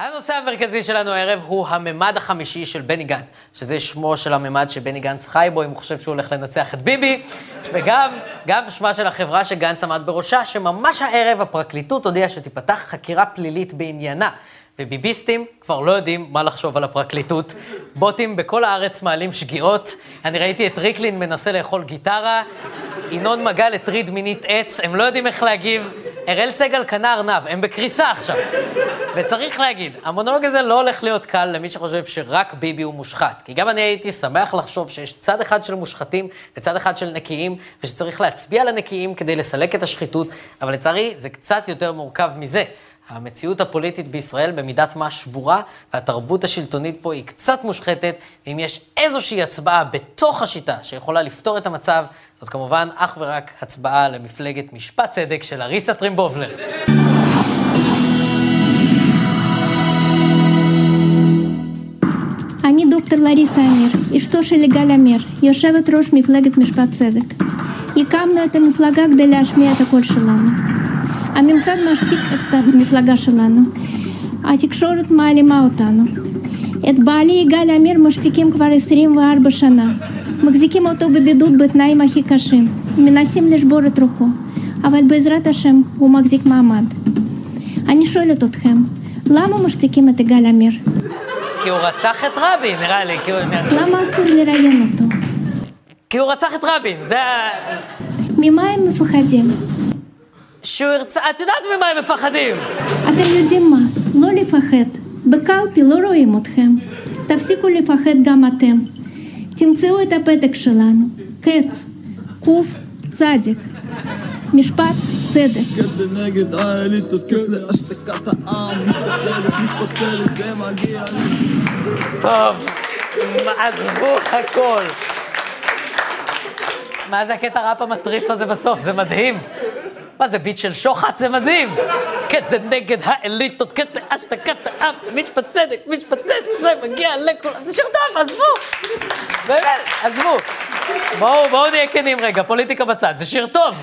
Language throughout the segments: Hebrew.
הנושא המרכזי שלנו הערב הוא הממד החמישי של בני גנץ, שזה שמו של הממד שבני גנץ חי בו, אם הוא חושב שהוא הולך לנצח את ביבי, וגם גם שמה של החברה שגנץ עמד בראשה, שממש הערב הפרקליטות הודיעה שתיפתח חקירה פלילית בעניינה. וביביסטים כבר לא יודעים מה לחשוב על הפרקליטות. בוטים בכל הארץ מעלים שגיאות. אני ראיתי את ריקלין מנסה לאכול גיטרה, ינון מגל הטריד מינית עץ, הם לא יודעים איך להגיב. אראל סגל קנה ארנב, הם בקריסה עכשיו. וצריך להגיד, המונולוג הזה לא הולך להיות קל למי שחושב שרק ביבי הוא מושחת. כי גם אני הייתי שמח לחשוב שיש צד אחד של מושחתים וצד אחד של נקיים, ושצריך להצביע לנקיים כדי לסלק את השחיתות, אבל לצערי זה קצת יותר מורכב מזה. המציאות הפוליטית בישראל במידת מה שבורה, והתרבות השלטונית פה היא קצת מושחתת, ואם יש איזושהי הצבעה בתוך השיטה שיכולה לפתור את המצב, זאת כמובן אך ורק הצבעה למפלגת משפט צדק של לריסה טרימבובלר. אני דוקטור לריסה אמיר, אשתו של יגאל אמיר, יושבת ראש מפלגת משפט צדק. הקמנו את המפלגה כדי להשמיע את הקול שלנו. הממסד משתיק את המפלגה שלנו. התקשורת מעלימה אותנו. את בעלי יגאל אמיר משתיקים כבר 24 שנה. מחזיקים אותו בבידוד בתנאים הכי קשים. מנסים לשבור את רוחו. אבל בעזרת השם הוא מחזיק מעמד. אני שואלת אתכם, למה משתיקים את יגאל עמיר? כי הוא רצח את רבין, נראה לי. למה אסור לראיין אותו? כי הוא רצח את רבין, זה ה... ממה הם מפחדים? שהוא ירצה... את יודעת ממה הם מפחדים. אתם יודעים מה? לא לפחד. בקלפי לא רואים אתכם. תפסיקו לפחד גם אתם. תמצאו את הפתק שלנו. קץ, קוף, צדיק. משפט צדק. קץ נגד האליטות, קץ להשתקת העם, משפט צדק, זה מגיע לי. טוב, עזבו הכל. מה זה הקטע ראפ המטריף הזה בסוף? זה מדהים. מה זה ביט של שוחט? זה מדהים. כן, זה נגד האליטות, כן, זה השתקת העם, משפט צדק, משפט צדק, זה מגיע לכולם. זה שיר טוב, עזבו. באמת, עזבו. בואו, בואו נהיה כנים רגע, פוליטיקה בצד, זה שיר טוב.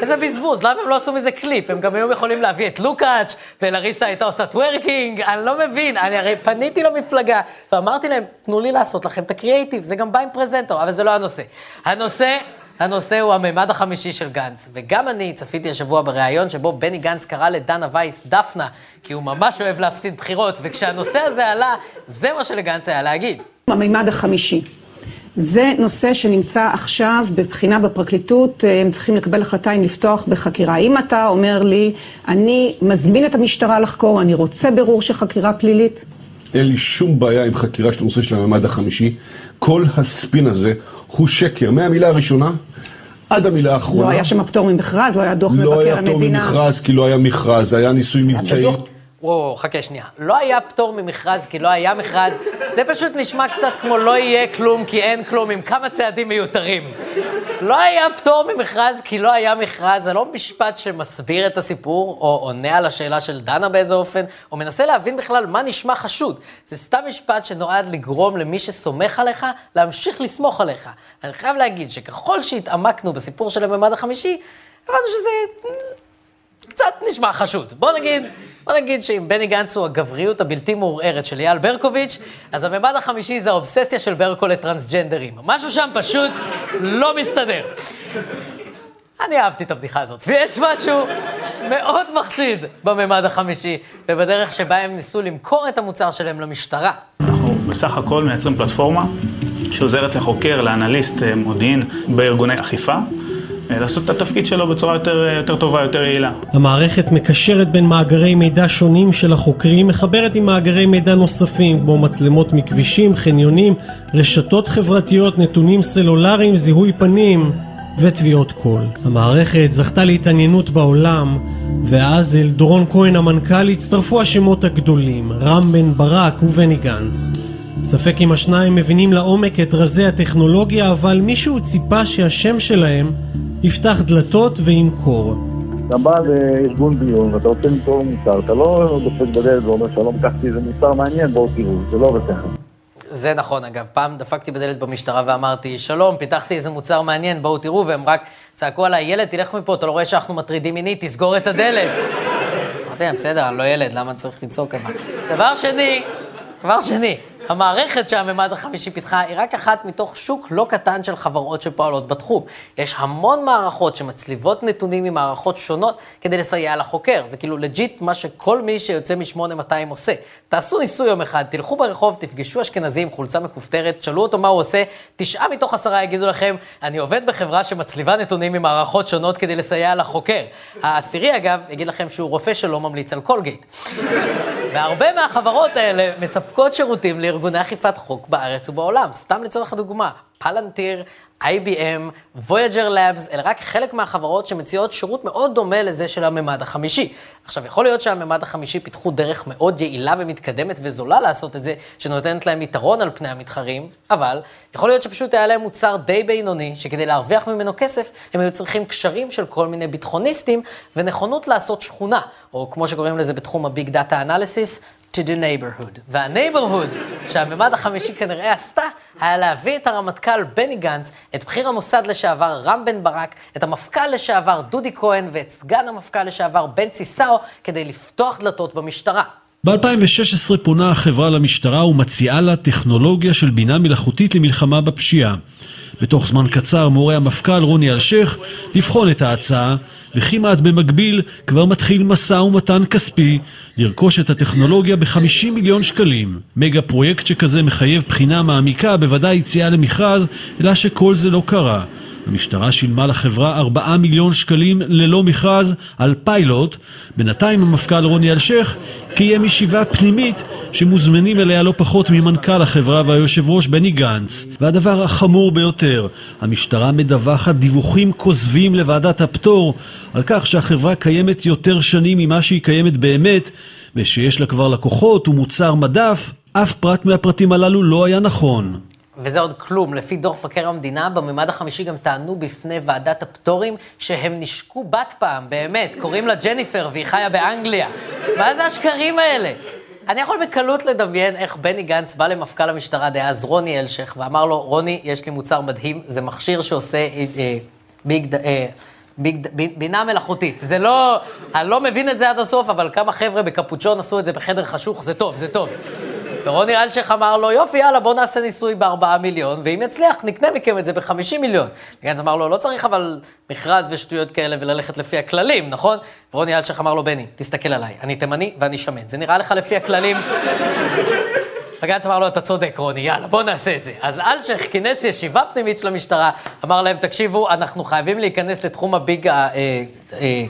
איזה בזבוז, למה הם לא עשו מזה קליפ? הם גם היו יכולים להביא את לוקאץ' ולריסה הייתה עושה טוורקינג, אני לא מבין. אני הרי פניתי למפלגה ואמרתי להם, תנו לי לעשות לכם את הקריאייטיב, זה גם בא עם פרזנטור, אבל זה לא הנושא. הנושא... הנושא הוא הממד החמישי של גנץ, וגם אני צפיתי השבוע בריאיון שבו בני גנץ קרא לדנה וייס דפנה, כי הוא ממש אוהב להפסיד בחירות, וכשהנושא הזה עלה, זה מה שלגנץ היה להגיד. הממד החמישי. זה נושא שנמצא עכשיו בבחינה בפרקליטות, הם צריכים לקבל החלטה אם לפתוח בחקירה. אם אתה אומר לי, אני מזמין את המשטרה לחקור, אני רוצה בירור של חקירה פלילית? אין לי שום בעיה עם חקירה של הנושא של הממד החמישי. כל הספין הזה הוא שקר, מהמילה הראשונה עד המילה האחרונה. לא היה שם פטור ממכרז, לא היה דוח מבקר המדינה. לא היה פטור ממכרז כי לא היה מכרז, היה ניסוי מבצעי. וואו, חכה שנייה. לא היה פטור ממכרז כי לא היה מכרז, זה פשוט נשמע קצת כמו לא יהיה כלום כי אין כלום, עם כמה צעדים מיותרים. לא היה פטור ממכרז כי לא היה מכרז, זה לא משפט שמסביר את הסיפור, או עונה על השאלה של דנה באיזה אופן, או מנסה להבין בכלל מה נשמע חשוד. זה סתם משפט שנועד לגרום למי שסומך עליך, להמשיך לסמוך עליך. אני חייב להגיד שככל שהתעמקנו בסיפור של הממד החמישי, הבנו שזה קצת נשמע חשוד. בוא נגיד, בוא נגיד שאם בני גנץ הוא הגבריות הבלתי מעורערת של אייל ברקוביץ', אז הממד החמישי זה האובססיה של ברקו לטרנסג'נדרים. משהו שם פשוט לא מסתדר. אני אהבתי את הבדיחה הזאת, ויש משהו מאוד מחשיד בממד החמישי, ובדרך שבה הם ניסו למכור את המוצר שלהם למשטרה. אנחנו בסך הכל מייצרים פלטפורמה שעוזרת לחוקר, לאנליסט מודיעין בארגוני אכיפה. לעשות את התפקיד שלו בצורה יותר, יותר טובה, יותר יעילה. המערכת מקשרת בין מאגרי מידע שונים של החוקרים, מחברת עם מאגרי מידע נוספים, כמו מצלמות מכבישים, חניונים, רשתות חברתיות, נתונים סלולריים, זיהוי פנים וטביעות קול. המערכת זכתה להתעניינות בעולם, ואז אל דורון כהן המנכ"ל הצטרפו השמות הגדולים, רם בן ברק ובני גנץ. ספק אם השניים מבינים לעומק את רזי הטכנולוגיה, אבל מישהו ציפה שהשם שלהם יפתח דלתות וימכור. אתה בא לארגון דיון ואתה רוצה למכור מוצר, אתה לא דופק בדלת ואומר שלום, לקחתי איזה מוצר מעניין, בואו תראו, זה לא עובד ככה. זה נכון, אגב. פעם דפקתי בדלת במשטרה ואמרתי, שלום, פיתחתי איזה מוצר מעניין, בואו תראו, והם רק צעקו עליי, ילד, תלך מפה, אתה לא רואה שאנחנו מטרידים מינית, תסגור את הדלת. אמרתי להם, בסדר, אני לא ילד, למה צריך לצעוק אבל? דבר שני, דבר שני, המערכת שהממד החמישי פיתחה היא רק אחת מתוך שוק לא קטן של חברות שפועלות בתחום. יש המון מערכות שמצליבות נתונים ממערכות שונות כדי לסייע לחוקר. זה כאילו לג'יט מה שכל מי שיוצא מ-8200 עושה. תעשו ניסוי יום אחד, תלכו ברחוב, תפגשו אשכנזי עם חולצה מכופתרת, תשאלו אותו מה הוא עושה, תשעה מתוך עשרה יגידו לכם, אני עובד בחברה שמצליבה נתונים ממערכות שונות כדי לסייע לחוקר. העשירי אגב, יגיד לכם שהוא רופא שלא ממליץ על קולגייט. והרבה מהחברות האלה מספקות שירותים לארגוני אכיפת חוק בארץ ובעולם. סתם לצורך הדוגמה, פלנטיר, IBM, Voyager Labs, אלה רק חלק מהחברות שמציעות שירות מאוד דומה לזה של הממד החמישי. עכשיו, יכול להיות שהממד החמישי פיתחו דרך מאוד יעילה ומתקדמת וזולה לעשות את זה, שנותנת להם יתרון על פני המתחרים, אבל יכול להיות שפשוט היה להם מוצר די בינוני, שכדי להרוויח ממנו כסף, הם היו צריכים קשרים של כל מיני ביטחוניסטים ונכונות לעשות שכונה, או כמו שקוראים לזה בתחום ה big data analysis, do the neighborhood. וה neighborhood שהממד החמישי כנראה עשתה, היה להביא את הרמטכ"ל בני גנץ, את בכיר המוסד לשעבר רם בן ברק, את המפכ"ל לשעבר דודי כהן ואת סגן המפכ"ל לשעבר בנצי סאו, כדי לפתוח דלתות במשטרה. ב-2016 פונה החברה למשטרה ומציעה לה טכנולוגיה של בינה מלאכותית למלחמה בפשיעה. בתוך זמן קצר מורה המפכ"ל רוני אלשיך לבחון את ההצעה, וכמעט במקביל כבר מתחיל משא ומתן כספי לרכוש את הטכנולוגיה ב-50 מיליון שקלים. מגה פרויקט שכזה מחייב בחינה מעמיקה, בוודאי יציאה למכרז, אלא שכל זה לא קרה. המשטרה שילמה לחברה 4 מיליון שקלים ללא מכרז על פיילוט. בינתיים המפכ"ל רוני אלשיך קיים ישיבה פנימית שמוזמנים אליה לא פחות ממנכ"ל החברה והיושב ראש בני גנץ. והדבר החמור ביותר, המשטרה מדווחת דיווחים כוזבים לוועדת הפטור על כך שהחברה קיימת יותר שנים ממה שהיא קיימת באמת ושיש לה כבר לקוחות ומוצר מדף, אף פרט מהפרטים הללו לא היה נכון. וזה עוד כלום, לפי דוח מבקר המדינה, בממד החמישי גם טענו בפני ועדת הפטורים שהם נשקו בת פעם, באמת, קוראים לה ג'ניפר והיא חיה באנגליה. מה זה השקרים האלה? אני יכול בקלות לדמיין איך בני גנץ בא למפכ"ל המשטרה דאז רוני אלשיך ואמר לו, רוני, יש לי מוצר מדהים, זה מכשיר שעושה אה, אה, ביג, אה, ביג, בינה מלאכותית. זה לא, אני לא מבין את זה עד הסוף, אבל כמה חבר'ה בקפוצ'ון עשו את זה בחדר חשוך, זה טוב, זה טוב. ורוני אלשיך אמר לו, יופי, יאללה, בוא נעשה ניסוי בארבעה מיליון, ואם יצליח, נקנה מכם את זה בחמישים מיליון. וגנץ אמר לו, לא צריך אבל מכרז ושטויות כאלה וללכת לפי הכללים, נכון? ורוני אלשיך אמר לו, בני, תסתכל עליי, אני תימני ואני שמן. זה נראה לך לפי הכללים? וגנץ אמר לו, אתה צודק, רוני, יאללה, בוא נעשה את זה. אז אלשיך כינס ישיבה פנימית של המשטרה, אמר להם, תקשיבו, אנחנו חייבים להיכנס לתחום הביג ה... אה, אה,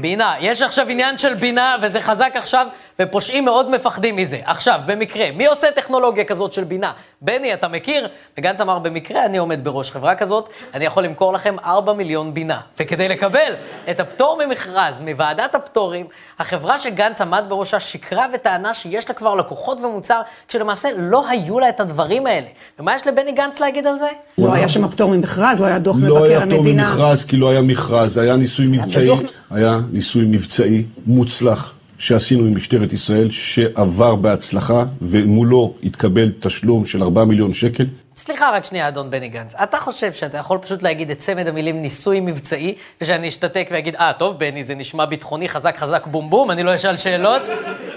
בינה. יש עכשיו עניין של בינה, וזה חזק עכשיו, ופושעים מאוד מפחדים מזה. עכשיו, במקרה, מי עושה טכנולוגיה כזאת של בינה? בני, אתה מכיר? וגנץ אמר, במקרה אני עומד בראש חברה כזאת, אני יכול למכור לכם 4 מיליון בינה. וכדי לקבל את הפטור ממכרז מוועדת הפטורים, החברה שגנץ עמד בראשה שיקרה וטענה שיש לה כבר לקוחות ומוצר, כשלמעשה לא היו לה את הדברים האלה. ומה יש לבני גנץ להגיד על זה? לא היה שם פטור ממכרז, לא היה דוח לא מבקר היה פטור המדינה. ממכרז, כי לא היה מכרז, היה ניסוי מבצעי, היה ניסוי מבצעי מוצלח שעשינו עם משטרת ישראל, שעבר בהצלחה, ומולו התקבל תשלום של 4 מיליון שקל. סליחה רק שנייה, אדון בני גנץ. אתה חושב שאתה יכול פשוט להגיד את צמד המילים ניסוי מבצעי, ושאני אשתתק ואגיד, אה, טוב, בני, זה נשמע ביטחוני חזק חזק בום בום, אני לא אשאל שאלות,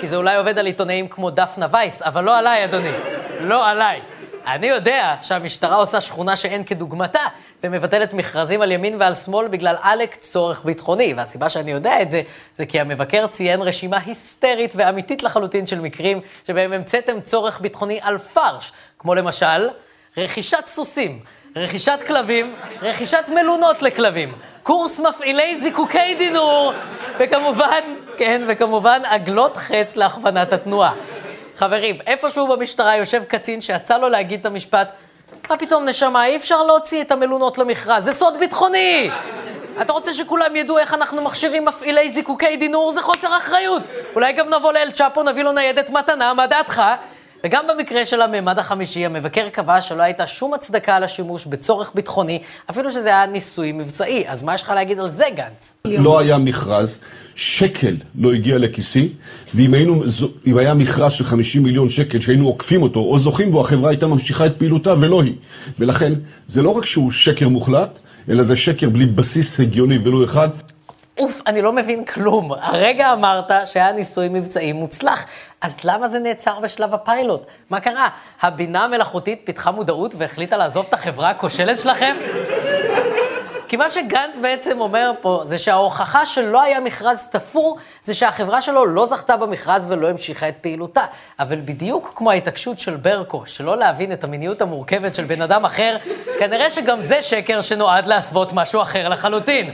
כי זה אולי עובד על עיתונאים כמו דפנה וייס, אבל לא עליי, אדוני. לא עליי. אני יודע שהמשטרה עושה שכונה שאין כדוגמתה, ומבטלת מכרזים על ימין ועל שמאל בגלל עלק צורך ביטחוני. והסיבה שאני יודע את זה, זה כי המבקר ציין רשימה היסטרית ואמיתית לחלוטין של מקרים שבהם המצאתם צורך ביטחוני על פרש, כמו למשל, רכישת סוסים, רכישת כלבים, רכישת מלונות לכלבים, קורס מפעילי זיקוקי דינור, וכמובן, כן, וכמובן עגלות חץ להכוונת התנועה. חברים, איפשהו במשטרה יושב קצין שיצא לו להגיד את המשפט, מה פתאום, נשמה, אי אפשר להוציא את המלונות למכרז, זה סוד ביטחוני! אתה רוצה שכולם ידעו איך אנחנו מכשירים מפעילי זיקוקי דינור? זה חוסר אחריות. אולי גם נבוא לאל צ'אפו, נביא לו ניידת מתנה, מה דעתך? וגם במקרה של הממד החמישי, המבקר קבע שלא הייתה שום הצדקה לשימוש בצורך ביטחוני, אפילו שזה היה ניסוי מבצעי. אז מה יש לך להגיד על זה, גנץ? לא היה מכרז, שקל לא הגיע לכיסי, ואם היינו, היה מכרז של 50 מיליון שקל שהיינו עוקפים אותו או זוכים בו, החברה הייתה ממשיכה את פעילותה ולא היא. ולכן, זה לא רק שהוא שקר מוחלט, אלא זה שקר בלי בסיס הגיוני ולו אחד. אוף, אני לא מבין כלום. הרגע אמרת שהיה ניסוי מבצעי מוצלח. אז למה זה נעצר בשלב הפיילוט? מה קרה? הבינה המלאכותית פיתחה מודעות והחליטה לעזוב את החברה הכושלת שלכם? כי מה שגנץ בעצם אומר פה, זה שההוכחה שלא היה מכרז תפור, זה שהחברה שלו לא זכתה במכרז ולא המשיכה את פעילותה. אבל בדיוק כמו ההתעקשות של ברקו, שלא להבין את המיניות המורכבת של בן אדם אחר, כנראה שגם זה שקר שנועד להסוות משהו אחר לחלוטין.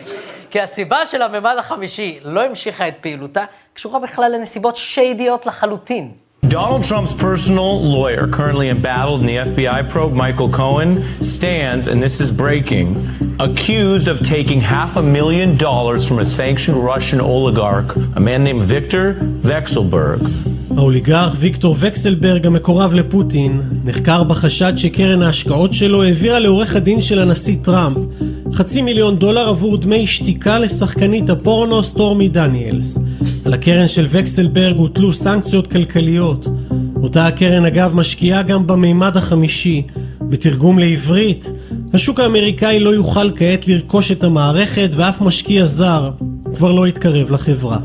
כי הסיבה של הממד החמישי לא המשיכה את פעילותה, קשורה בכלל לנסיבות שיידיות לחלוטין. Donald Trump's personal lawyer, currently embattled in the FBI probe, Michael Cohen, stands, and this is breaking, accused of taking half a million dollars from a sanctioned Russian oligarch, a man named Viktor Vekselberg. האוליגרך ויקטור וקסלברג המקורב לפוטין נחקר בחשד שקרן ההשקעות שלו העבירה לעורך הדין של הנשיא טראמפ חצי מיליון דולר עבור דמי שתיקה לשחקנית הפורנו סטורמי דניאלס. על הקרן של וקסלברג הוטלו סנקציות כלכליות. אותה הקרן אגב משקיעה גם במימד החמישי. בתרגום לעברית, השוק האמריקאי לא יוכל כעת לרכוש את המערכת ואף משקיע זר כבר לא יתקרב לחברה.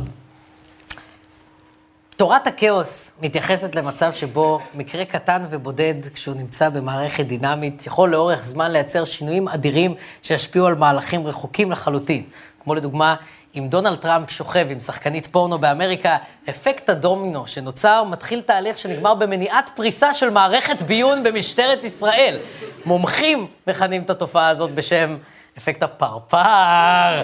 תורת הכאוס מתייחסת למצב שבו מקרה קטן ובודד, כשהוא נמצא במערכת דינמית, יכול לאורך זמן לייצר שינויים אדירים שישפיעו על מהלכים רחוקים לחלוטין. כמו לדוגמה, אם דונלד טראמפ שוכב עם שחקנית פורנו באמריקה, אפקט הדומינו שנוצר מתחיל תהליך שנגמר במניעת פריסה של מערכת ביון במשטרת ישראל. מומחים מכנים את התופעה הזאת בשם אפקט הפרפר.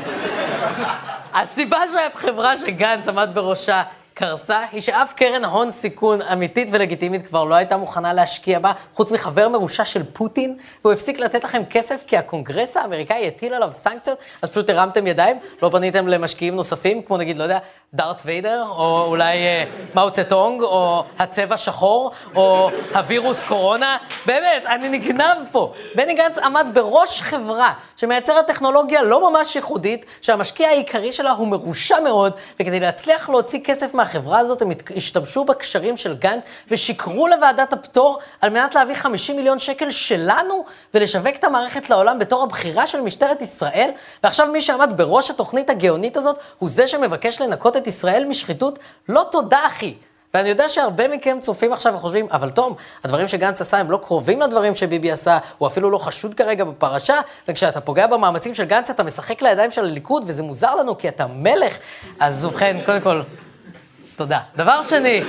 הסיבה שהחברה שגנץ עמד בראשה קרסה, היא שאף קרן הון סיכון אמיתית ולגיטימית כבר לא הייתה מוכנה להשקיע בה, חוץ מחבר מרושע של פוטין, והוא הפסיק לתת לכם כסף כי הקונגרס האמריקאי הטיל עליו סנקציות, אז פשוט הרמתם ידיים, לא פניתם למשקיעים נוספים, כמו נגיד, לא יודע, דארת ויידר, או אולי אה, מאו צטונג, או הצבע שחור, או הווירוס קורונה. באמת, אני נגנב פה. בני גנץ עמד בראש חברה שמייצרת טכנולוגיה לא ממש ייחודית, שהמשקיע העיקרי שלה הוא מרושע מאוד, וכדי להצליח להוציא כסף מהחברה הזאת, הם השתמשו בקשרים של גנץ ושיקרו לוועדת הפטור על מנת להביא 50 מיליון שקל שלנו ולשווק את המערכת לעולם בתור הבחירה של משטרת ישראל, ועכשיו מי שעמד בראש התוכנית הגאונית הזאת הוא זה שמבקש לנקות את ישראל משחיתות? לא תודה, אחי. ואני יודע שהרבה מכם צופים עכשיו וחושבים, אבל תום, הדברים שגנץ עשה הם לא קרובים לדברים שביבי עשה, הוא אפילו לא חשוד כרגע בפרשה, וכשאתה פוגע במאמצים של גנץ אתה משחק לידיים של הליכוד, וזה מוזר לנו כי אתה מלך. אז ובכן, קודם כל, תודה. דבר שני,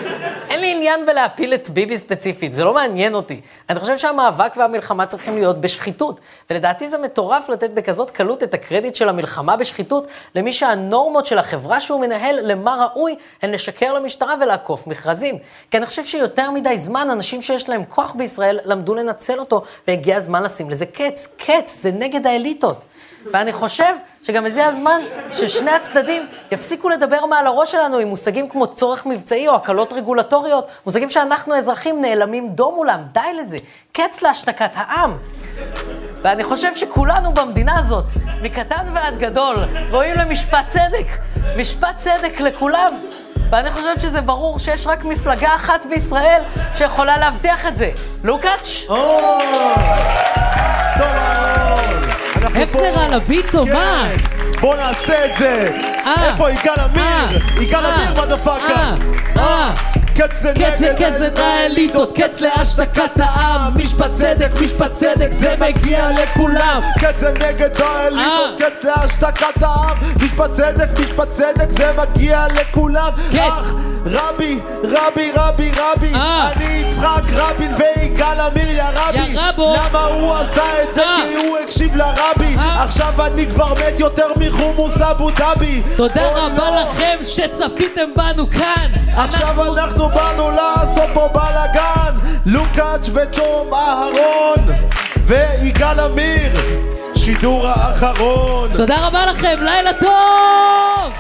אין לי עניין בלהפיל את ביבי ספציפית, זה לא מעניין אותי. אני חושב שהמאבק והמלחמה צריכים להיות בשחיתות, ולדעתי זה מטורף לתת בכזאת קלות את הקרדיט של המלחמה בשחיתות למי שהנורמות של החברה שהוא מנהל למה ראוי הן לשקר למשטרה ולעקוף מכרזים. כי אני חושב שיותר מדי זמן אנשים שיש להם כוח בישראל למדו לנצל אותו, והגיע הזמן לשים לזה קץ. קץ, זה נגד האליטות. ואני חושב שגם הגיע הזמן ששני הצדדים יפסיקו לדבר מעל הראש שלנו עם מושגים כמו צורך מבצעי או הקלות רגולטוריות, מושגים שאנחנו האזרחים נעלמים דום מולם, די לזה, קץ להשתקת העם. ואני חושב שכולנו במדינה הזאת, מקטן ועד גדול, ראויים למשפט צדק. משפט צדק לכולם. ואני חושב שזה ברור שיש רק מפלגה אחת בישראל שיכולה להבטיח את זה. לוקאץ'? הפנר על הביטו, מה? בוא נעשה את זה! אה. איפה יגאל עמיר? יגאל אה. עמיר מדפאקה! אה, קץ זה קץ נגד קץ האליטות, קץ להשתקת העם, משפט צדק, משפט צדק, זה מגיע לכולם. קץ זה נגד האליטות, קץ להשתקת העם משפט צדק, משפט צדק, זה מגיע לכולם אך רבי, רבי, רבי, רבי אני יצחק רבין ויגאל עמיר יא רבי. למה הוא עשה את זה? כי הוא הקשיב לרבי. עכשיו אני כבר מת יותר מחומוס אבו דאבי. תודה רבה לכם שצפיתם בנו כאן. עכשיו אנחנו באנו לעשות פה בלאגן. לוקאץ' ותום אהרון ויגאל עמיר. שידור האחרון. תודה רבה לכם, לילה טוב!